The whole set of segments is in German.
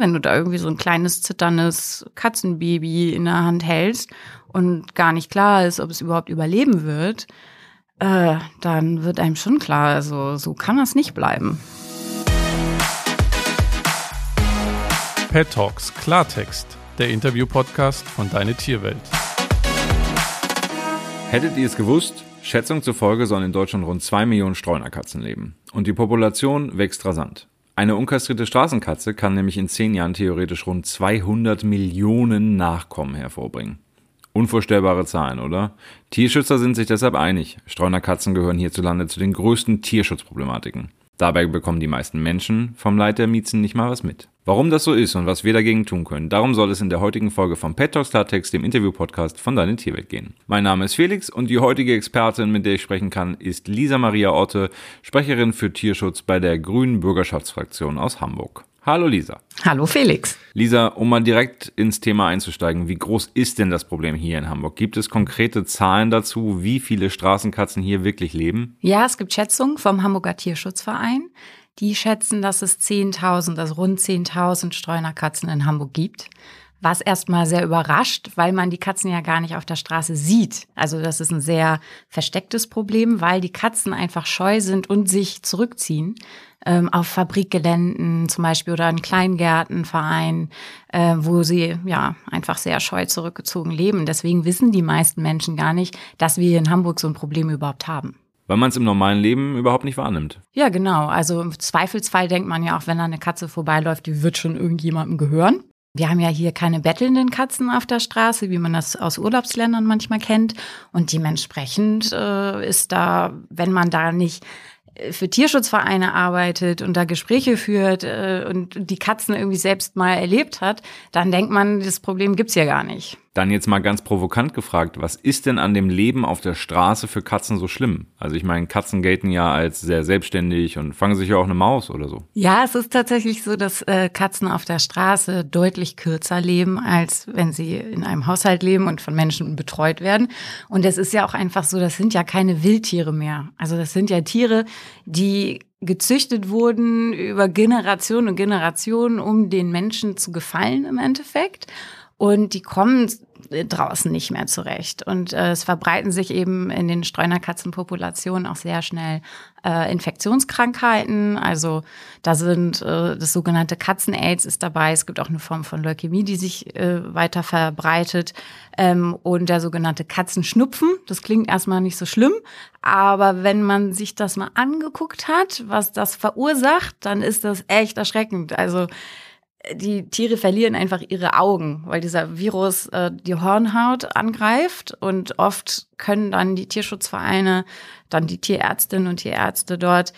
Wenn du da irgendwie so ein kleines zitterndes Katzenbaby in der Hand hältst und gar nicht klar ist, ob es überhaupt überleben wird, äh, dann wird einem schon klar, also so kann das nicht bleiben. Pet Talks Klartext, der Interview-Podcast von Deine Tierwelt. Hättet ihr es gewusst? Schätzung zufolge sollen in Deutschland rund zwei Millionen Streunerkatzen leben. Und die Population wächst rasant. Eine unkastrierte Straßenkatze kann nämlich in zehn Jahren theoretisch rund 200 Millionen Nachkommen hervorbringen. Unvorstellbare Zahlen, oder? Tierschützer sind sich deshalb einig. Streunerkatzen gehören hierzulande zu den größten Tierschutzproblematiken. Dabei bekommen die meisten Menschen vom Leid der Miezen nicht mal was mit. Warum das so ist und was wir dagegen tun können, darum soll es in der heutigen Folge vom Pet Talks Klartext, dem Interview-Podcast von Deine Tierwelt gehen. Mein Name ist Felix und die heutige Expertin, mit der ich sprechen kann, ist Lisa Maria Otte, Sprecherin für Tierschutz bei der Grünen Bürgerschaftsfraktion aus Hamburg. Hallo Lisa. Hallo Felix. Lisa, um mal direkt ins Thema einzusteigen, wie groß ist denn das Problem hier in Hamburg? Gibt es konkrete Zahlen dazu, wie viele Straßenkatzen hier wirklich leben? Ja, es gibt Schätzungen vom Hamburger Tierschutzverein. Die schätzen, dass es 10.000, also rund 10.000 Streunerkatzen in Hamburg gibt. Was erstmal sehr überrascht, weil man die Katzen ja gar nicht auf der Straße sieht. Also das ist ein sehr verstecktes Problem, weil die Katzen einfach scheu sind und sich zurückziehen ähm, auf Fabrikgeländen zum Beispiel oder in Kleingärtenvereinen, äh, wo sie ja einfach sehr scheu zurückgezogen leben. Deswegen wissen die meisten Menschen gar nicht, dass wir hier in Hamburg so ein Problem überhaupt haben. Weil man es im normalen Leben überhaupt nicht wahrnimmt. Ja, genau. Also im Zweifelsfall denkt man ja auch, wenn da eine Katze vorbeiläuft, die wird schon irgendjemandem gehören. Wir haben ja hier keine bettelnden Katzen auf der Straße, wie man das aus Urlaubsländern manchmal kennt. Und dementsprechend äh, ist da, wenn man da nicht für Tierschutzvereine arbeitet und da Gespräche führt äh, und die Katzen irgendwie selbst mal erlebt hat, dann denkt man, das Problem gibt's ja gar nicht. Dann jetzt mal ganz provokant gefragt, was ist denn an dem Leben auf der Straße für Katzen so schlimm? Also ich meine, Katzen gelten ja als sehr selbstständig und fangen sich ja auch eine Maus oder so. Ja, es ist tatsächlich so, dass äh, Katzen auf der Straße deutlich kürzer leben, als wenn sie in einem Haushalt leben und von Menschen betreut werden. Und es ist ja auch einfach so, das sind ja keine Wildtiere mehr. Also das sind ja Tiere, die gezüchtet wurden über Generationen und Generationen, um den Menschen zu gefallen im Endeffekt und die kommen draußen nicht mehr zurecht. Und äh, es verbreiten sich eben in den Streunerkatzenpopulationen auch sehr schnell äh, Infektionskrankheiten. Also da sind äh, das sogenannte Katzen-Aids ist dabei. Es gibt auch eine Form von Leukämie, die sich äh, weiter verbreitet. Ähm, und der sogenannte Katzenschnupfen. Das klingt erstmal nicht so schlimm, aber wenn man sich das mal angeguckt hat, was das verursacht, dann ist das echt erschreckend. Also die Tiere verlieren einfach ihre Augen, weil dieser Virus äh, die Hornhaut angreift und oft können dann die Tierschutzvereine, dann die Tierärztinnen und Tierärzte dort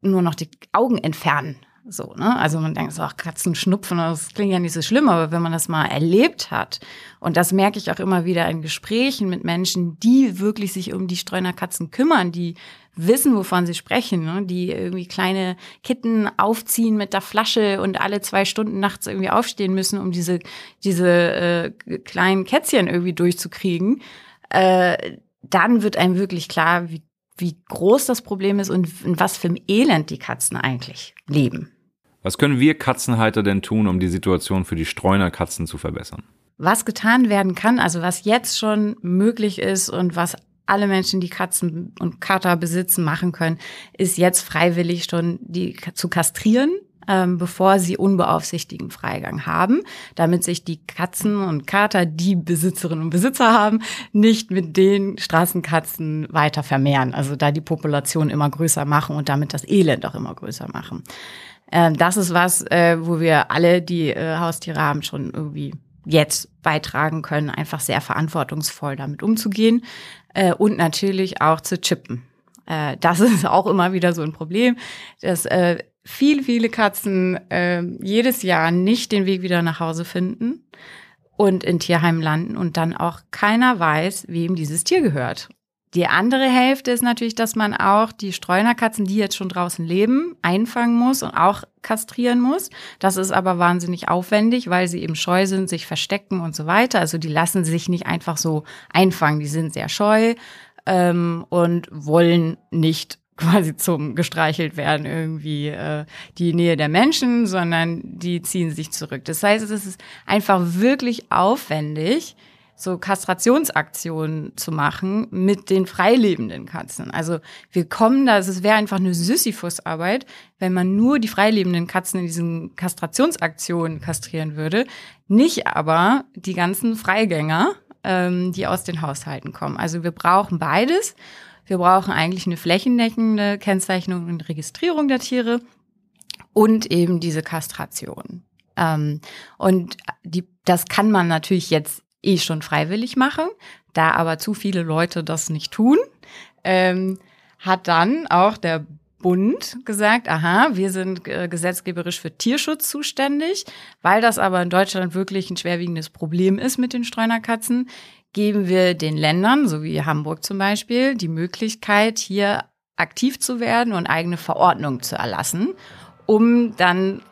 nur noch die Augen entfernen. So, ne? Also man denkt so, ach, Katzen schnupfen, das klingt ja nicht so schlimm, aber wenn man das mal erlebt hat, und das merke ich auch immer wieder in Gesprächen mit Menschen, die wirklich sich um die Streunerkatzen kümmern, die wissen, wovon sie sprechen, ne? die irgendwie kleine Kitten aufziehen mit der Flasche und alle zwei Stunden nachts irgendwie aufstehen müssen, um diese, diese äh, kleinen Kätzchen irgendwie durchzukriegen, äh, dann wird einem wirklich klar, wie, wie groß das Problem ist und in was für ein Elend die Katzen eigentlich leben. Was können wir Katzenhalter denn tun, um die Situation für die Streunerkatzen zu verbessern? Was getan werden kann, also was jetzt schon möglich ist und was alle Menschen, die Katzen und Kater besitzen, machen können, ist jetzt freiwillig schon die zu kastrieren, ähm, bevor sie unbeaufsichtigten Freigang haben, damit sich die Katzen und Kater, die Besitzerinnen und Besitzer haben, nicht mit den Straßenkatzen weiter vermehren. Also da die Population immer größer machen und damit das Elend auch immer größer machen. Ähm, das ist was, äh, wo wir alle, die äh, Haustiere haben, schon irgendwie jetzt beitragen können, einfach sehr verantwortungsvoll damit umzugehen äh, und natürlich auch zu chippen. Äh, das ist auch immer wieder so ein Problem, dass äh, viele, viele Katzen äh, jedes Jahr nicht den Weg wieder nach Hause finden und in Tierheimen landen und dann auch keiner weiß, wem dieses Tier gehört. Die andere Hälfte ist natürlich, dass man auch die Streunerkatzen, die jetzt schon draußen leben, einfangen muss und auch kastrieren muss. Das ist aber wahnsinnig aufwendig, weil sie eben scheu sind, sich verstecken und so weiter. Also die lassen sich nicht einfach so einfangen. Die sind sehr scheu ähm, und wollen nicht quasi zum gestreichelt werden irgendwie äh, die Nähe der Menschen, sondern die ziehen sich zurück. Das heißt, es ist einfach wirklich aufwendig, so Kastrationsaktionen zu machen mit den freilebenden Katzen. Also wir kommen da, es wäre einfach eine Sisyphus-Arbeit, wenn man nur die freilebenden Katzen in diesen Kastrationsaktionen kastrieren würde, nicht aber die ganzen Freigänger, ähm, die aus den Haushalten kommen. Also wir brauchen beides. Wir brauchen eigentlich eine flächendeckende Kennzeichnung und Registrierung der Tiere und eben diese Kastration. Ähm, und die, das kann man natürlich jetzt eh schon freiwillig machen. Da aber zu viele Leute das nicht tun, ähm, hat dann auch der Bund gesagt, aha, wir sind äh, gesetzgeberisch für Tierschutz zuständig, weil das aber in Deutschland wirklich ein schwerwiegendes Problem ist mit den Streunerkatzen, geben wir den Ländern, so wie Hamburg zum Beispiel, die Möglichkeit, hier aktiv zu werden und eigene Verordnungen zu erlassen, um dann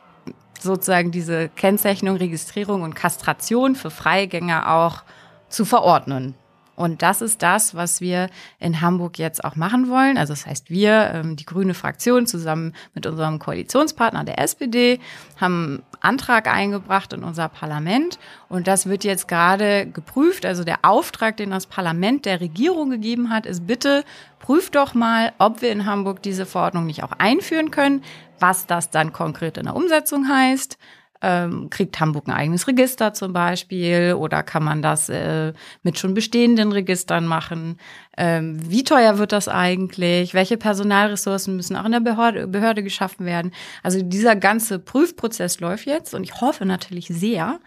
sozusagen diese Kennzeichnung, Registrierung und Kastration für Freigänger auch zu verordnen. Und das ist das, was wir in Hamburg jetzt auch machen wollen. Also das heißt, wir, ähm, die grüne Fraktion zusammen mit unserem Koalitionspartner der SPD, haben Antrag eingebracht in unser Parlament. Und das wird jetzt gerade geprüft. Also der Auftrag, den das Parlament der Regierung gegeben hat, ist bitte prüft doch mal, ob wir in Hamburg diese Verordnung nicht auch einführen können, was das dann konkret in der Umsetzung heißt ähm, kriegt Hamburg ein eigenes Register zum Beispiel oder kann man das äh, mit schon bestehenden Registern machen? Ähm, wie teuer wird das eigentlich? Welche Personalressourcen müssen auch in der Behörde, Behörde geschaffen werden? Also dieser ganze Prüfprozess läuft jetzt und ich hoffe natürlich sehr,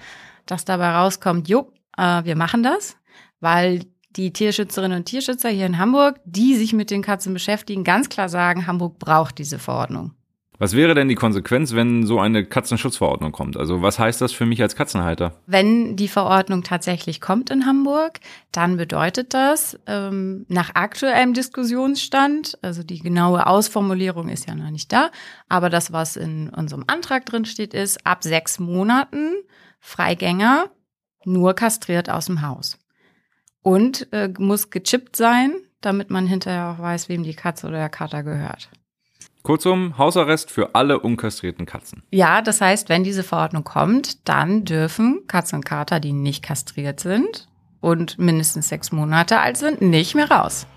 dass dabei rauskommt, jo, äh, wir machen das, weil die Tierschützerinnen und Tierschützer hier in Hamburg, die sich mit den Katzen beschäftigen, ganz klar sagen, Hamburg braucht diese Verordnung. Was wäre denn die Konsequenz, wenn so eine Katzenschutzverordnung kommt? Also was heißt das für mich als Katzenhalter? Wenn die Verordnung tatsächlich kommt in Hamburg, dann bedeutet das ähm, nach aktuellem Diskussionsstand, also die genaue Ausformulierung ist ja noch nicht da, aber das, was in unserem Antrag drin steht, ist ab sechs Monaten Freigänger nur kastriert aus dem Haus. Und äh, muss gechippt sein, damit man hinterher auch weiß, wem die Katze oder der Kater gehört. Kurzum, Hausarrest für alle unkastrierten Katzen. Ja, das heißt, wenn diese Verordnung kommt, dann dürfen Katzen und Kater, die nicht kastriert sind und mindestens sechs Monate alt sind, nicht mehr raus.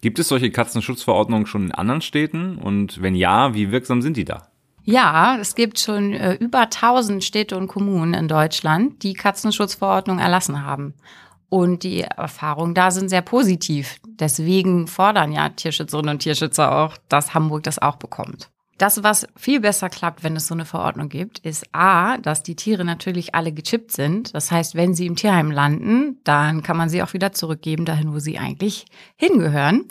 Gibt es solche Katzenschutzverordnungen schon in anderen Städten? Und wenn ja, wie wirksam sind die da? Ja, es gibt schon äh, über 1000 Städte und Kommunen in Deutschland, die Katzenschutzverordnungen erlassen haben. Und die Erfahrungen da sind sehr positiv. Deswegen fordern ja Tierschützerinnen und Tierschützer auch, dass Hamburg das auch bekommt. Das, was viel besser klappt, wenn es so eine Verordnung gibt, ist A, dass die Tiere natürlich alle gechippt sind. Das heißt, wenn sie im Tierheim landen, dann kann man sie auch wieder zurückgeben dahin, wo sie eigentlich hingehören.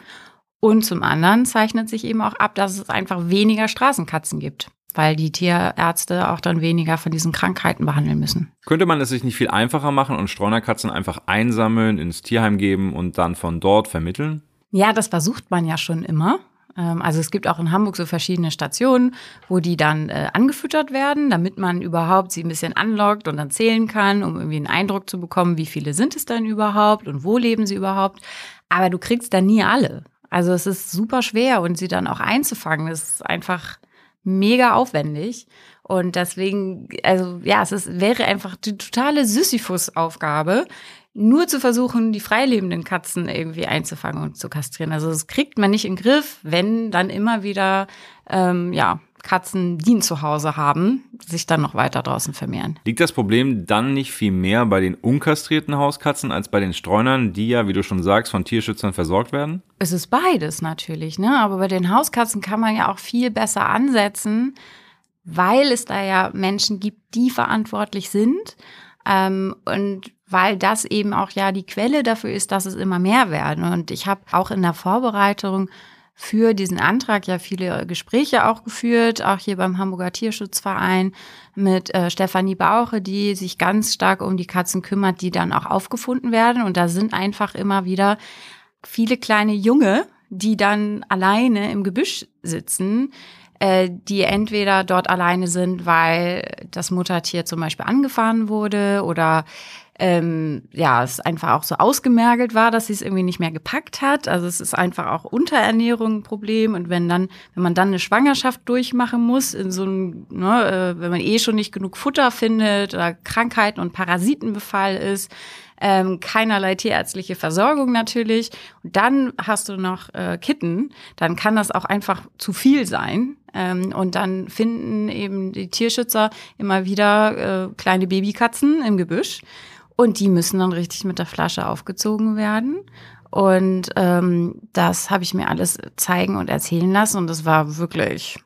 Und zum anderen zeichnet sich eben auch ab, dass es einfach weniger Straßenkatzen gibt weil die Tierärzte auch dann weniger von diesen Krankheiten behandeln müssen. Könnte man es sich nicht viel einfacher machen und Streunerkatzen einfach einsammeln, ins Tierheim geben und dann von dort vermitteln? Ja, das versucht man ja schon immer. Ähm, also es gibt auch in Hamburg so verschiedene Stationen, wo die dann äh, angefüttert werden, damit man überhaupt sie ein bisschen anlockt und dann zählen kann, um irgendwie einen Eindruck zu bekommen, wie viele sind es denn überhaupt und wo leben sie überhaupt. Aber du kriegst dann nie alle. Also es ist super schwer und sie dann auch einzufangen. Das ist einfach mega aufwendig. Und deswegen, also ja, es ist, wäre einfach die totale Sisyphus-Aufgabe, nur zu versuchen, die freilebenden Katzen irgendwie einzufangen und zu kastrieren. Also das kriegt man nicht in den Griff, wenn dann immer wieder ähm, ja, Katzen, die ein Zuhause haben, sich dann noch weiter draußen vermehren. Liegt das Problem dann nicht viel mehr bei den unkastrierten Hauskatzen als bei den Streunern, die ja, wie du schon sagst, von Tierschützern versorgt werden? Es ist beides natürlich, ne? Aber bei den Hauskatzen kann man ja auch viel besser ansetzen, weil es da ja Menschen gibt, die verantwortlich sind. Ähm, und weil das eben auch ja die Quelle dafür ist, dass es immer mehr werden. Und ich habe auch in der Vorbereitung für diesen Antrag ja viele Gespräche auch geführt, auch hier beim Hamburger Tierschutzverein mit äh, Stefanie Bauche, die sich ganz stark um die Katzen kümmert, die dann auch aufgefunden werden. Und da sind einfach immer wieder viele kleine Junge, die dann alleine im Gebüsch sitzen, äh, die entweder dort alleine sind, weil das Muttertier zum Beispiel angefahren wurde oder ähm, ja, es einfach auch so ausgemergelt war, dass sie es irgendwie nicht mehr gepackt hat. Also es ist einfach auch Unterernährung ein Problem. Und wenn dann, wenn man dann eine Schwangerschaft durchmachen muss, in so einem, ne, äh, wenn man eh schon nicht genug Futter findet oder Krankheiten und Parasitenbefall ist, ähm, keinerlei tierärztliche Versorgung natürlich. Und dann hast du noch äh, Kitten, dann kann das auch einfach zu viel sein. Ähm, und dann finden eben die Tierschützer immer wieder äh, kleine Babykatzen im Gebüsch. Und die müssen dann richtig mit der Flasche aufgezogen werden. Und ähm, das habe ich mir alles zeigen und erzählen lassen. Und das war wirklich,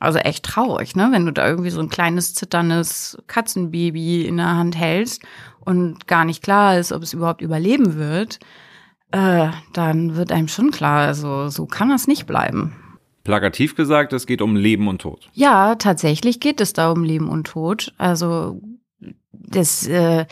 also echt traurig, ne? Wenn du da irgendwie so ein kleines, zitterndes Katzenbaby in der Hand hältst und gar nicht klar ist, ob es überhaupt überleben wird, äh, dann wird einem schon klar, also so kann das nicht bleiben. Plakativ gesagt, es geht um Leben und Tod. Ja, tatsächlich geht es da um Leben und Tod. Also das äh,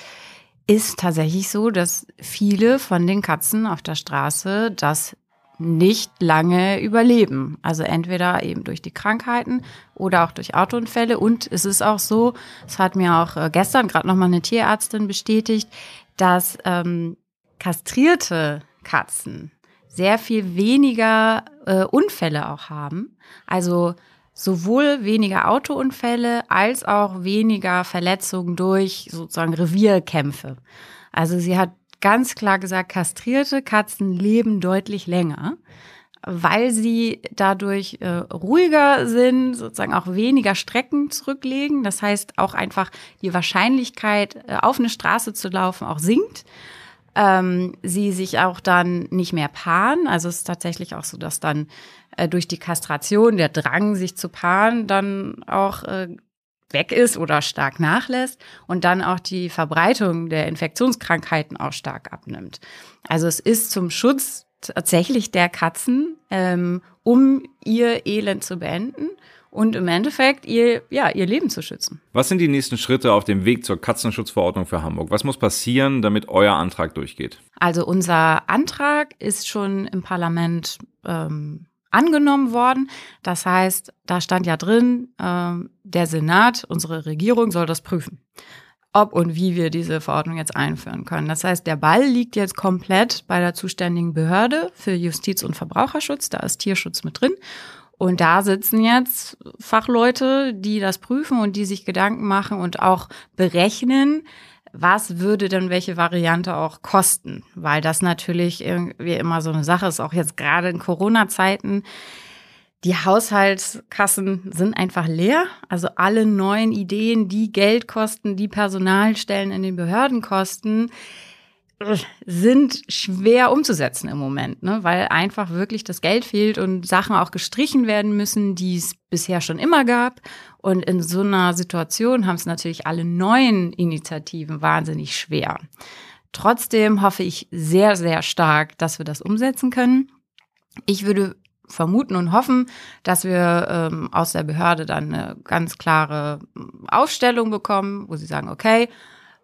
ist tatsächlich so, dass viele von den Katzen auf der Straße das nicht lange überleben. Also entweder eben durch die Krankheiten oder auch durch Autounfälle. Und es ist auch so, es hat mir auch äh, gestern gerade noch mal eine Tierärztin bestätigt, dass ähm, kastrierte Katzen sehr viel weniger äh, Unfälle auch haben. Also sowohl weniger Autounfälle als auch weniger Verletzungen durch sozusagen Revierkämpfe. Also sie hat ganz klar gesagt, kastrierte Katzen leben deutlich länger, weil sie dadurch äh, ruhiger sind, sozusagen auch weniger Strecken zurücklegen. Das heißt auch einfach die Wahrscheinlichkeit, äh, auf eine Straße zu laufen, auch sinkt. Ähm, sie sich auch dann nicht mehr paaren. Also es ist tatsächlich auch so, dass dann äh, durch die Kastration der Drang, sich zu paaren, dann auch äh, weg ist oder stark nachlässt und dann auch die Verbreitung der Infektionskrankheiten auch stark abnimmt. Also es ist zum Schutz tatsächlich der Katzen, ähm, um ihr Elend zu beenden und im Endeffekt ihr, ja, ihr Leben zu schützen. Was sind die nächsten Schritte auf dem Weg zur Katzenschutzverordnung für Hamburg? Was muss passieren, damit euer Antrag durchgeht? Also unser Antrag ist schon im Parlament ähm, angenommen worden. Das heißt, da stand ja drin, äh, der Senat, unsere Regierung soll das prüfen, ob und wie wir diese Verordnung jetzt einführen können. Das heißt, der Ball liegt jetzt komplett bei der zuständigen Behörde für Justiz und Verbraucherschutz. Da ist Tierschutz mit drin. Und da sitzen jetzt Fachleute, die das prüfen und die sich Gedanken machen und auch berechnen, was würde denn welche Variante auch kosten? Weil das natürlich irgendwie immer so eine Sache ist, auch jetzt gerade in Corona-Zeiten. Die Haushaltskassen sind einfach leer. Also alle neuen Ideen, die Geld kosten, die Personalstellen in den Behörden kosten, sind schwer umzusetzen im Moment, ne? weil einfach wirklich das Geld fehlt und Sachen auch gestrichen werden müssen, die es bisher schon immer gab. Und in so einer Situation haben es natürlich alle neuen Initiativen wahnsinnig schwer. Trotzdem hoffe ich sehr, sehr stark, dass wir das umsetzen können. Ich würde vermuten und hoffen, dass wir ähm, aus der Behörde dann eine ganz klare Aufstellung bekommen, wo sie sagen, okay,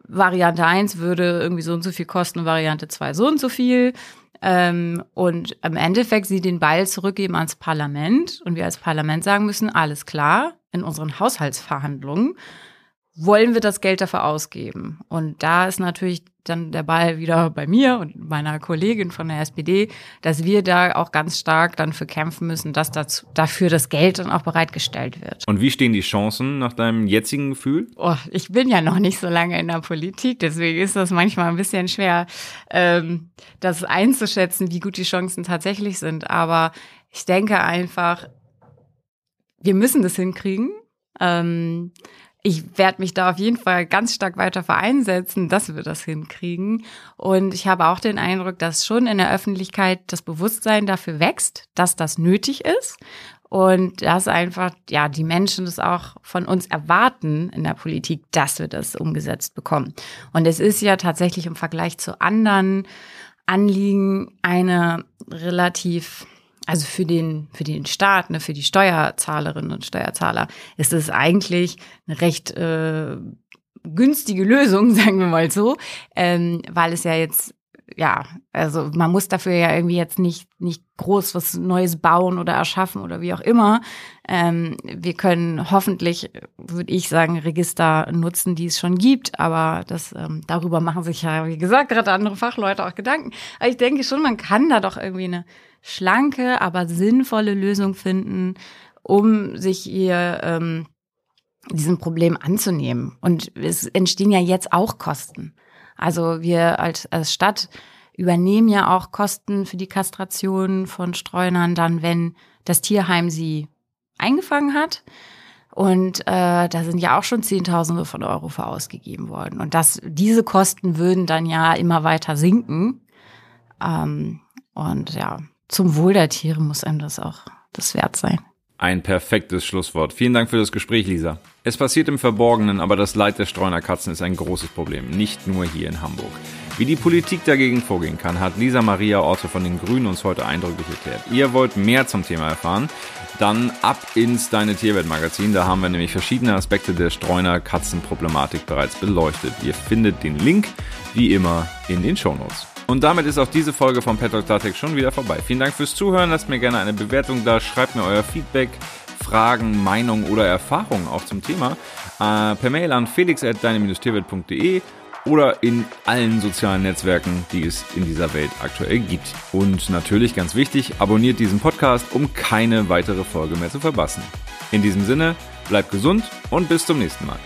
Variante 1 würde irgendwie so und so viel kosten, Variante 2 so und so viel. Ähm, und im Endeffekt sie den Ball zurückgeben ans Parlament und wir als Parlament sagen müssen, alles klar, in unseren Haushaltsverhandlungen wollen wir das Geld dafür ausgeben? Und da ist natürlich dann der Ball wieder bei mir und meiner Kollegin von der SPD, dass wir da auch ganz stark dann für kämpfen müssen, dass dazu, dafür das Geld dann auch bereitgestellt wird. Und wie stehen die Chancen nach deinem jetzigen Gefühl? Oh, ich bin ja noch nicht so lange in der Politik, deswegen ist das manchmal ein bisschen schwer, ähm, das einzuschätzen, wie gut die Chancen tatsächlich sind. Aber ich denke einfach, wir müssen das hinkriegen. Ähm, ich werde mich da auf jeden Fall ganz stark weiter vereinsetzen, dass wir das hinkriegen. Und ich habe auch den Eindruck, dass schon in der Öffentlichkeit das Bewusstsein dafür wächst, dass das nötig ist. Und dass einfach, ja, die Menschen das auch von uns erwarten in der Politik, dass wir das umgesetzt bekommen. Und es ist ja tatsächlich im Vergleich zu anderen Anliegen eine relativ also für den, für den Staat, ne, für die Steuerzahlerinnen und Steuerzahler ist es eigentlich eine recht äh, günstige Lösung, sagen wir mal so, ähm, weil es ja jetzt ja, also man muss dafür ja irgendwie jetzt nicht, nicht groß was Neues bauen oder erschaffen oder wie auch immer. Ähm, wir können hoffentlich, würde ich sagen, Register nutzen, die es schon gibt, aber das, ähm, darüber machen sich ja, wie gesagt, gerade andere Fachleute auch Gedanken. Aber ich denke schon, man kann da doch irgendwie eine schlanke, aber sinnvolle Lösung finden, um sich hier ähm, diesem Problem anzunehmen. Und es entstehen ja jetzt auch Kosten. Also wir als, als Stadt übernehmen ja auch Kosten für die Kastration von Streunern dann, wenn das Tierheim sie eingefangen hat. Und äh, da sind ja auch schon Zehntausende von Euro für ausgegeben worden. Und das, diese Kosten würden dann ja immer weiter sinken. Ähm, und ja, zum Wohl der Tiere muss einem das auch das wert sein. Ein perfektes Schlusswort. Vielen Dank für das Gespräch, Lisa. Es passiert im Verborgenen, aber das Leid der Streunerkatzen ist ein großes Problem, nicht nur hier in Hamburg. Wie die Politik dagegen vorgehen kann, hat Lisa Maria Orte von den Grünen uns heute eindrücklich erklärt. Ihr wollt mehr zum Thema erfahren? Dann ab ins Deine Tierwelt Magazin. Da haben wir nämlich verschiedene Aspekte der Streuner-Katzen-Problematik bereits beleuchtet. Ihr findet den Link wie immer in den Shownotes. Und damit ist auch diese Folge von Pet Talk schon wieder vorbei. Vielen Dank fürs Zuhören. Lasst mir gerne eine Bewertung da. Schreibt mir euer Feedback, Fragen, Meinungen oder Erfahrungen auch zum Thema äh, per Mail an felix.deine-tierwelt.de oder in allen sozialen Netzwerken, die es in dieser Welt aktuell gibt. Und natürlich ganz wichtig, abonniert diesen Podcast, um keine weitere Folge mehr zu verpassen. In diesem Sinne, bleibt gesund und bis zum nächsten Mal.